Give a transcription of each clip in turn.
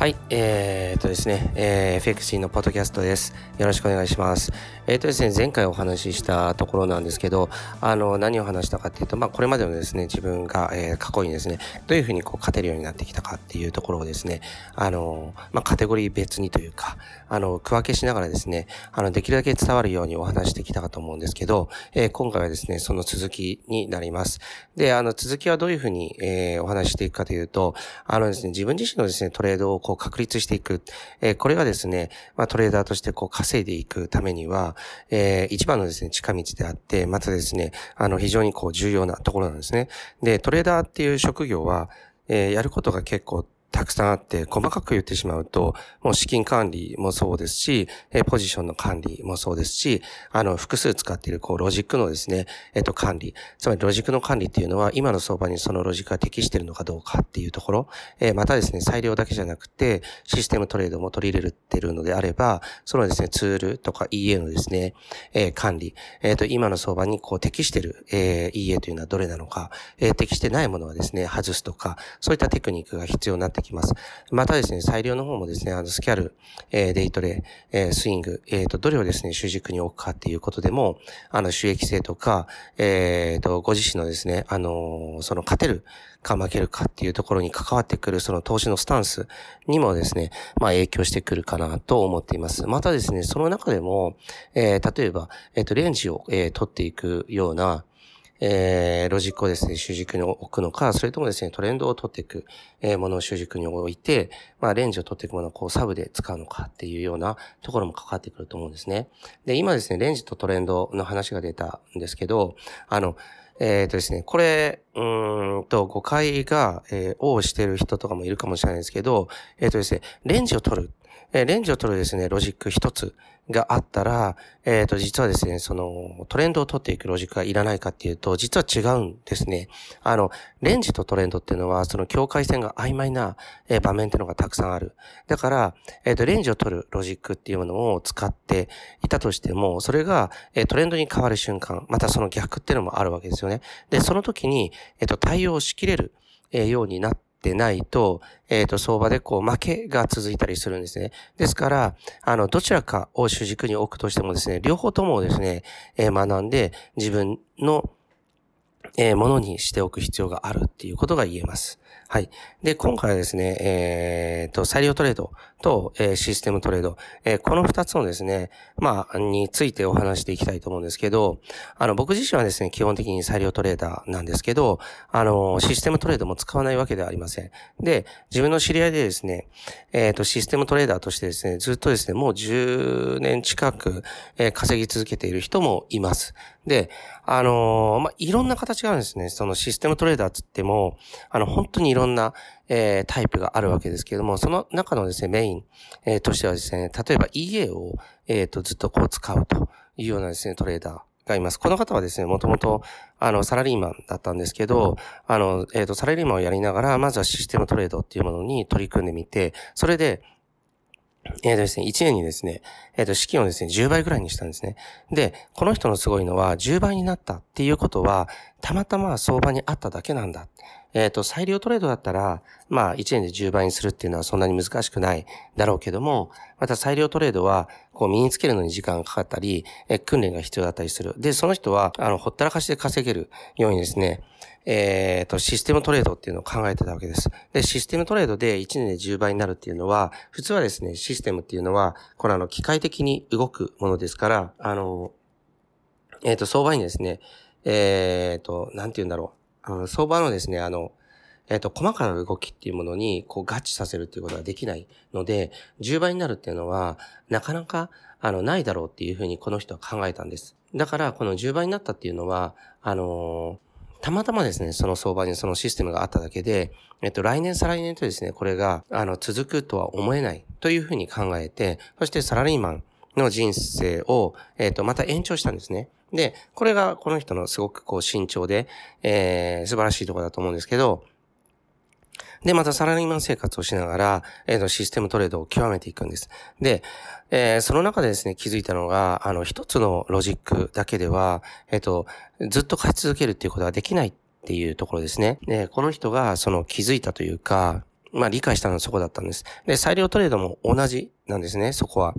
はい、えー、っとですね、えー、FXC のポッドキャストです。よろしくお願いします。えー、っとですね、前回お話ししたところなんですけど、あの、何を話したかっていうと、まあ、これまでのですね、自分が、えー、過去にですね、どういうふうにこう勝てるようになってきたかっていうところをですね、あの、まあ、カテゴリー別にというか、あの、区分けしながらですね、あの、できるだけ伝わるようにお話してきたかと思うんですけど、えー、今回はですね、その続きになります。で、あの、続きはどういうふうに、えー、お話していくかというと、あのですね、自分自身のですね、トレードを確立していく。えー、これがですね、まあ、トレーダーとしてこう稼いでいくためには、えー、一番のですね、近道であって、またですね、あの、非常にこう重要なところなんですね。で、トレーダーっていう職業は、えー、やることが結構たくさんあって、細かく言ってしまうと、もう資金管理もそうですし、えポジションの管理もそうですし、あの、複数使っている、こう、ロジックのですね、えっ、と、管理。つまり、ロジックの管理っていうのは、今の相場にそのロジックが適しているのかどうかっていうところ、えまたですね、裁量だけじゃなくて、システムトレードも取り入れてるのであれば、そのですね、ツールとか EA のですね、え管理、えっ、と、今の相場にこう、適している、え EA というのはどれなのか、え適してないものはですね、外すとか、そういったテクニックが必要になってきます。またですね、裁量の方もですね、あの、スキャル、えー、デイトレ、えー、スイング、えっ、ー、と、どれをですね、主軸に置くかっていうことでも、あの、収益性とか、えっ、と、ご自身のですね、あの、その勝てるか負けるかっていうところに関わってくる、その投資のスタンスにもですね、まあ、影響してくるかなと思っています。またですね、その中でも、え、例えば、えっ、と、レンジを、え、取っていくような、えー、ロジックをですね、主軸に置くのか、それともですね、トレンドを取っていく、えー、ものを主軸に置いて、まあ、レンジを取っていくものをこうサブで使うのかっていうようなところも関わってくると思うんですね。で、今ですね、レンジとトレンドの話が出たんですけど、あの、えっ、とですね、これ、うんと、誤解が、えー、をしてる人とかもいるかもしれないですけど、えっ、とですね、レンジを取る。え、レンジを取るですね、ロジック一つがあったら、えっ、ー、と、実はですね、その、トレンドを取っていくロジックがいらないかっていうと、実は違うんですね。あの、レンジとトレンドっていうのは、その境界線が曖昧な、え、場面っていうのがたくさんある。だから、えっ、ー、と、レンジを取るロジックっていうものを使っていたとしても、それが、え、トレンドに変わる瞬間、またその逆っていうのもあるわけですよね。で、その時に、えっ、と、対応しきれる、えようになって、ってないと、えっ、ー、と、相場でこう、負けが続いたりするんですね。ですから、あの、どちらかを主軸に置くとしてもですね、両方ともですね、えー、学んで自分の、えー、ものにしておく必要があるっていうことが言えます。はい。で、今回はですね、えっ、ー、と、裁量トレードと、えー、システムトレード、えー、この二つのですね、まあ、についてお話していきたいと思うんですけど、あの、僕自身はですね、基本的に裁量トレーダーなんですけど、あの、システムトレードも使わないわけではありません。で、自分の知り合いでですね、えっ、と、システムトレーダーとしてですね、ずっとですね、もう10年近く、えー、稼ぎ続けている人もいます。で、あの、まあ、いろんな形があるんですね。そのシステムトレーダーつっても、あの、本当にいろんな、えー、タイプがあるわけですけれども、その中のですね、メイン、えー、としてはですね、例えば EA を、えっ、と、ずっとこう使うというようなですね、トレーダー。がいます。この方はですね、もともと、あの、サラリーマンだったんですけど、あの、えっ、と、サラリーマンをやりながら、まずはシステムトレードっていうものに取り組んでみて、それで、えっ、ー、とですね、1年にですね、えっ、ー、と、資金をですね、10倍ぐらいにしたんですね。で、この人のすごいのは、10倍になったっていうことは、たまたま相場にあっただけなんだ。えっ、ー、と、裁量トレードだったら、まあ、1年で10倍にするっていうのはそんなに難しくないだろうけども、また裁量トレードは、こう、身につけるのに時間がかかったり、え訓練が必要だったりする。で、その人は、あの、ほったらかしで稼げるようにですね、えっ、ー、と、システムトレードっていうのを考えてたわけです。で、システムトレードで1年で10倍になるっていうのは、普通はですね、システムっていうのは、これあの、機械的に動くものですから、あの、えっ、ー、と、相場にですね、えっ、ー、と、なんて言うんだろう。あの相場のですね、あの、えっ、と、細かな動きっていうものに、こう、合致させるっていうことができないので、10倍になるっていうのは、なかなか、あの、ないだろうっていうふうにこの人は考えたんです。だから、この10倍になったっていうのは、あのーたまたまですね、その相場にそのシステムがあっただけで、えっと、来年再来年とですね、これが、あの、続くとは思えないというふうに考えて、そしてサラリーマンの人生を、えっと、また延長したんですね。で、これがこの人のすごくこう慎重で、えー、素晴らしいところだと思うんですけど、で、またサラリーマン生活をしながら、えっ、ー、と、システムトレードを極めていくんです。で、えー、その中でですね、気づいたのが、あの、一つのロジックだけでは、えっ、ー、と、ずっと勝ち続けるっていうことはできないっていうところですね。で、この人がその気づいたというか、まあ理解したのはそこだったんです。で、裁量トレードも同じなんですね、そこは。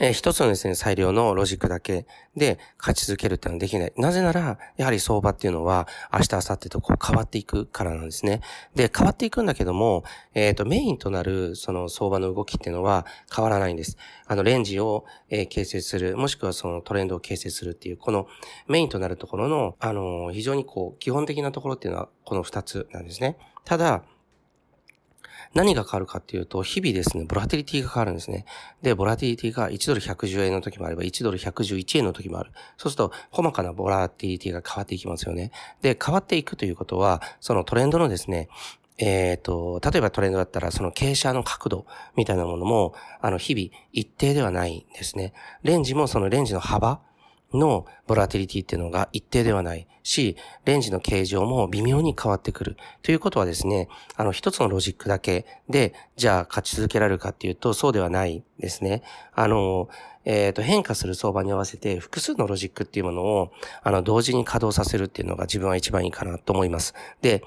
えー、一つのですね、裁量のロジックだけで勝ち続けるっていうのはできない。なぜなら、やはり相場っていうのは明日、明後日とこう変わっていくからなんですね。で、変わっていくんだけども、えっ、ー、と、メインとなるその相場の動きっていうのは変わらないんです。あの、レンジを、えー、形成する、もしくはそのトレンドを形成するっていう、このメインとなるところの、あの、非常にこう、基本的なところっていうのはこの二つなんですね。ただ、何が変わるかっていうと、日々ですね、ボラティリティが変わるんですね。で、ボラティリティが1ドル110円の時もあれば、1ドル111円の時もある。そうすると、細かなボラティリティが変わっていきますよね。で、変わっていくということは、そのトレンドのですね、えっ、ー、と、例えばトレンドだったら、その傾斜の角度みたいなものも、あの、日々一定ではないんですね。レンジもそのレンジの幅のボラティリティっていうのが一定ではないし、レンジの形状も微妙に変わってくる。ということはですね、あの一つのロジックだけで、じゃあ勝ち続けられるかっていうと、そうではないですね。あの、えっ、ー、と、変化する相場に合わせて複数のロジックっていうものを、あの、同時に稼働させるっていうのが自分は一番いいかなと思います。で、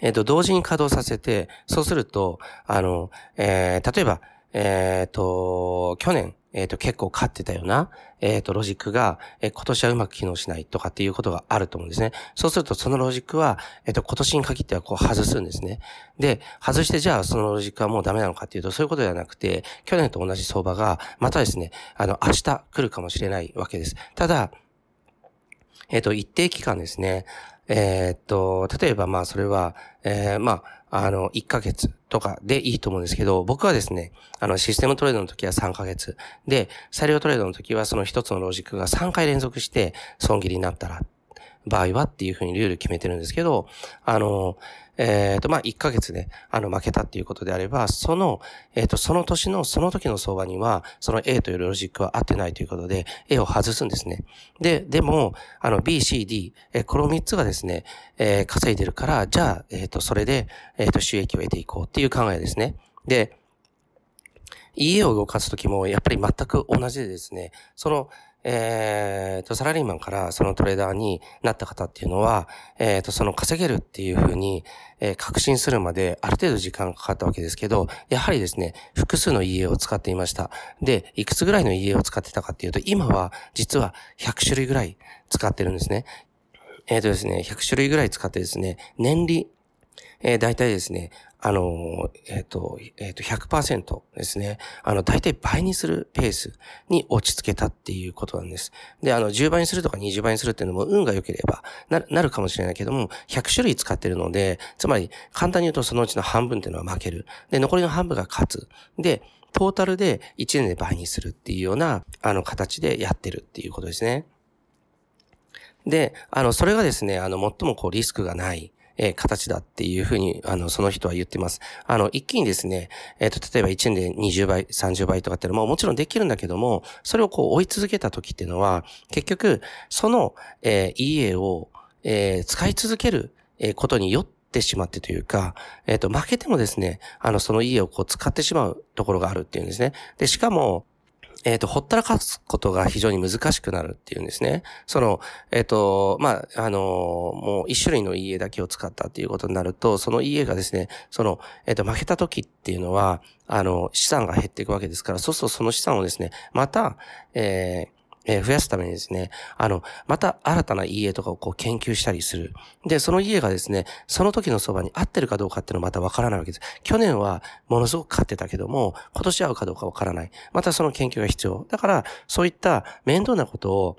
えっ、ー、と、同時に稼働させて、そうすると、あの、えー、例えば、えっ、と、去年、えっ、ー、と、結構勝ってたような、えっ、ー、と、ロジックが、えー、今年はうまく機能しないとかっていうことがあると思うんですね。そうすると、そのロジックは、えっ、と、今年に限ってはこう外すんですね。で、外してじゃあそのロジックはもうダメなのかっていうと、そういうことではなくて、去年と同じ相場が、またですね、あの、明日来るかもしれないわけです。ただ、えっ、と、一定期間ですね、えっと、例えばまあそれは、えー、まあ、あの、1ヶ月とかでいいと思うんですけど、僕はですね、あの、システムトレードの時は3ヶ月。で、裁量トレードの時はその一つのロジックが3回連続して損切りになったら、場合はっていうふうにルール決めてるんですけど、あの、えっ、ー、と、まあ、1ヶ月で、あの、負けたっていうことであれば、その、えっ、ー、と、その年の、その時の相場には、その A というロジックは合ってないということで、A を外すんですね。で、でも、あの、B、C、D、えー、この3つがですね、えー、稼いでるから、じゃあ、えっ、と、それで、えっ、と、収益を得ていこうっていう考えですね。で、家を動かすときも、やっぱり全く同じでですね、その、えっ、ー、と、サラリーマンからそのトレーダーになった方っていうのは、えっ、ー、と、その稼げるっていうふうに、えー、確信するまである程度時間がかかったわけですけど、やはりですね、複数の家を使っていました。で、いくつぐらいの家を使ってたかっていうと、今は実は100種類ぐらい使ってるんですね。えっ、とですね、100種類ぐらい使ってですね、年利、えー、大体ですね、あの、えっ、ー、と、えっ、ー、と、100%ですね。あの、大体倍にするペースに落ち着けたっていうことなんです。で、あの、10倍にするとか20倍にするっていうのも運が良ければななるかもしれないけども、100種類使ってるので、つまり、簡単に言うとそのうちの半分っていうのは負ける。で、残りの半分が勝つ。で、トータルで1年で倍にするっていうような、あの、形でやってるっていうことですね。で、あの、それがですね、あの、最もこう、リスクがない、えー、形だっていうふうに、あの、その人は言ってます。あの、一気にですね、えっ、ー、と、例えば1年で20倍、30倍とかっていうのももちろんできるんだけども、それをこう追い続けた時っていうのは、結局、その、えー、EA を、えー、使い続ける、え、ことによって、てしまってというか、えっ、ー、と、負けてもですね、あの、その家をこう使ってしまうところがあるっていうんですね。で、しかも、えっ、ー、と、ほったらかすことが非常に難しくなるっていうんですね。その、えっ、ー、と、まあ、あのもう一種類の家だけを使ったっていうことになると、その家がですね、その、えっ、と、負けた時っていうのは、あの、資産が減っていくわけですから、そうするとその資産をですね、また、えー、え、増やすためにですね、あの、また新たな家とかをこう研究したりする。で、その家がですね、その時のそばに合ってるかどうかっていうのはまたわからないわけです。去年はものすごく買ってたけども、今年合うかどうかわからない。またその研究が必要。だから、そういった面倒なことを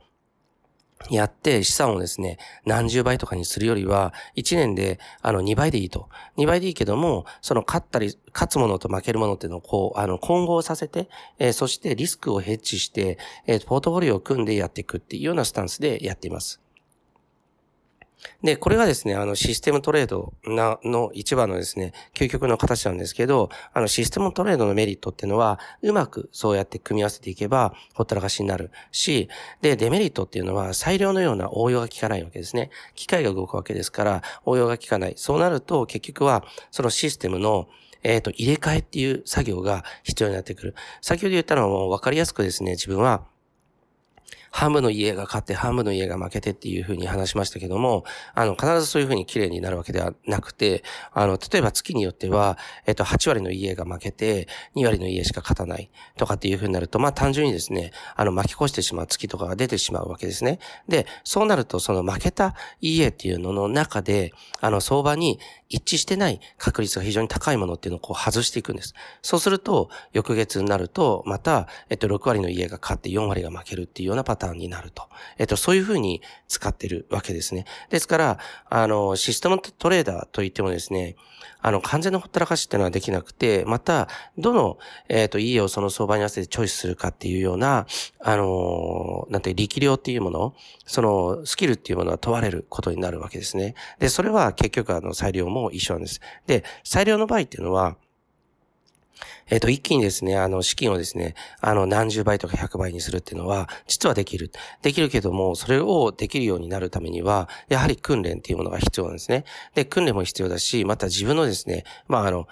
やって資産をですね、何十倍とかにするよりは、1年で、あの、2倍でいいと。2倍でいいけども、その勝ったり、勝つものと負けるものっていうのをこう、あの、混合させて、えー、そしてリスクをヘッジして、えー、ポートフォリオを組んでやっていくっていうようなスタンスでやっています。で、これがですね、あの、システムトレードな、の一番のですね、究極の形なんですけど、あの、システムトレードのメリットっていうのは、うまくそうやって組み合わせていけば、ほったらかしになるし、で、デメリットっていうのは、裁量のような応用が効かないわけですね。機械が動くわけですから、応用が効かない。そうなると、結局は、そのシステムの、えっ、ー、と、入れ替えっていう作業が必要になってくる。先ほど言ったのはもう分かりやすくですね、自分は、半分の家が勝って半分の家が負けてっていうふうに話しましたけども、あの、必ずそういうふうに綺麗になるわけではなくて、あの、例えば月によっては、えっと、8割の家が負けて、2割の家しか勝たないとかっていうふうになると、まあ単純にですね、あの、巻き越してしまう月とかが出てしまうわけですね。で、そうなると、その負けた家っていうのの中で、あの、相場に一致してない確率が非常に高いものっていうのをこう外していくんです。そうすると、翌月になると、また、えっと、6割の家が勝って4割が負けるっていうようなパターンになると。えっと、そういうふうに使ってるわけですね。ですから、あの、システムトレーダーといってもですね、あの、完全なほったらかしっていうのはできなくて、また、どの、えっ、と、家をその相場に合わせてチョイスするかっていうような、あの、なんて、力量っていうもの、その、スキルっていうものは問われることになるわけですね。で、それは結局、あの、裁量もも一緒なんです。で、裁量の場合っていうのは、えっ、と、一気にですね、あの、資金をですね、あの、何十倍とか100倍にするっていうのは、実はできる。できるけども、それをできるようになるためには、やはり訓練っていうものが必要なんですね。で、訓練も必要だし、また自分のですね、まあ、あの、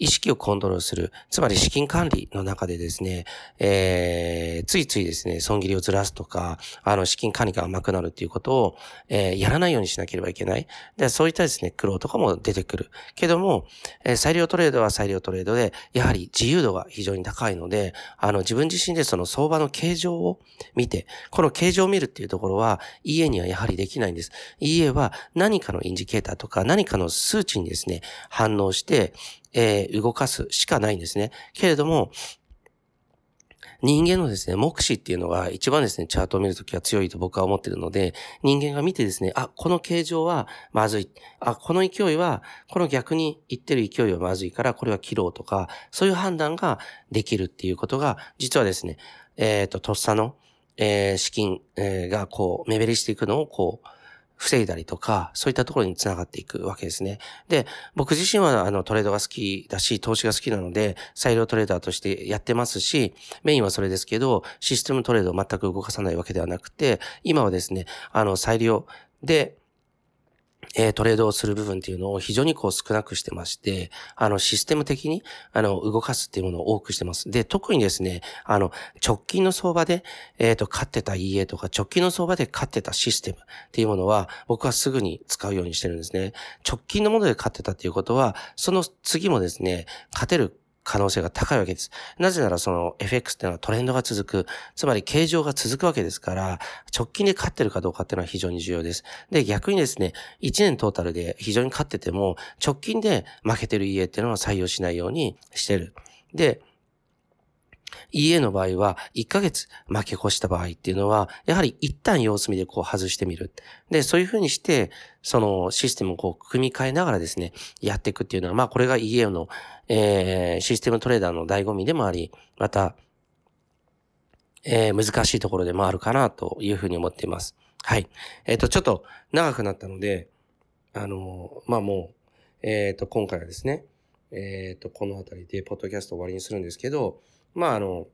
意識をコントロールする、つまり資金管理の中でですね、えー、ついついですね、損切りをずらすとか、あの、資金管理が甘くなるっていうことを、えー、やらないようにしなければいけない。で、そういったですね、苦労とかも出てくる。けども、えー、裁量トレードは裁量トレードで、やはり自由度が非常に高いので、あの、自分自身でその相場の形状を見て、この形状を見るっていうところは、EA にはやはりできないんです。EA は何かのインジケーターとか何かの数値にですね、反応して、えー、動かすしかないんですね。けれども、人間のですね、目視っていうのが一番ですね、チャートを見るときは強いと僕は思ってるので、人間が見てですね、あ、この形状はまずい。あ、この勢いは、この逆に言ってる勢いはまずいから、これは切ろうとか、そういう判断ができるっていうことが、実はですね、えっ、ー、と、とっさの、えー、資金、えー、がこう、目減りしていくのをこう、防いだりとか、そういったところにつながっていくわけですね。で、僕自身はあのトレードが好きだし、投資が好きなので、裁量トレーダーとしてやってますし、メインはそれですけど、システムトレードを全く動かさないわけではなくて、今はですね、あの裁量で、えー、トレードをする部分っていうのを非常にこう少なくしてまして、あの、システム的に、あの、動かすっていうものを多くしてます。で、特にですね、あの、直近の相場で、えっ、ー、と、勝ってた EA とか、直近の相場で勝ってたシステムっていうものは、僕はすぐに使うようにしてるんですね。直近のもので勝ってたっていうことは、その次もですね、勝てる可能性が高いわけです。なぜならその FX っていうのはトレンドが続く、つまり形状が続くわけですから、直近で勝ってるかどうかっていうのは非常に重要です。で、逆にですね、1年トータルで非常に勝ってても、直近で負けてる家っていうのは採用しないようにしてる。で、EA の場合は、1ヶ月負け越した場合っていうのは、やはり一旦様子見でこう外してみる。で、そういうふうにして、そのシステムをこう組み替えながらですね、やっていくっていうのは、まあこれが EA の、えー、システムトレーダーの醍醐味でもあり、また、えー、難しいところでもあるかなというふうに思っています。はい。えっ、ー、と、ちょっと長くなったので、あのまあもう、えっ、と、今回はですね、えっ、と、この辺りでポッドキャスト終わりにするんですけど、まあ、あの、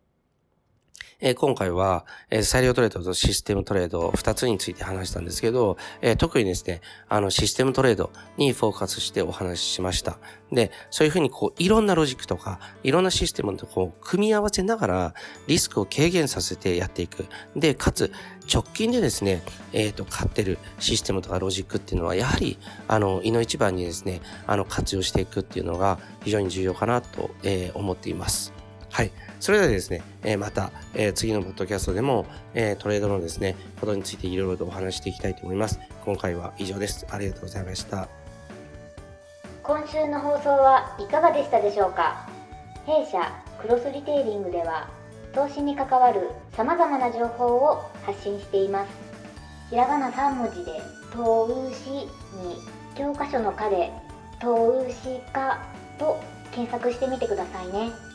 えー、今回は、えー、裁量トレードとシステムトレード二つについて話したんですけど、えー、特にですね、あのシステムトレードにフォーカスしてお話ししました。で、そういうふうにこういろんなロジックとかいろんなシステムとこう組み合わせながらリスクを軽減させてやっていく。で、かつ直近でですね、えっ、と、買ってるシステムとかロジックっていうのはやはりあの、胃の一番にですね、あの活用していくっていうのが非常に重要かなと、え思っています。はい。それではですね、えまた、え次のポッドキャストでも、えトレードのですね、ことについていろいろとお話していきたいと思います。今回は以上です。ありがとうございました。今週の放送はいかがでしたでしょうか？弊社クロスリテイリングでは投資に関わるさまざまな情報を発信していますひらがな3文字で「投資」に教科書の「科」で「投資家」と検索してみてくださいね。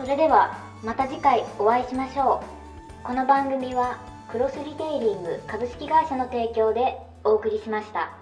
それではまた次回お会いしましょうこの番組はクロスリテイリング株式会社の提供でお送りしました。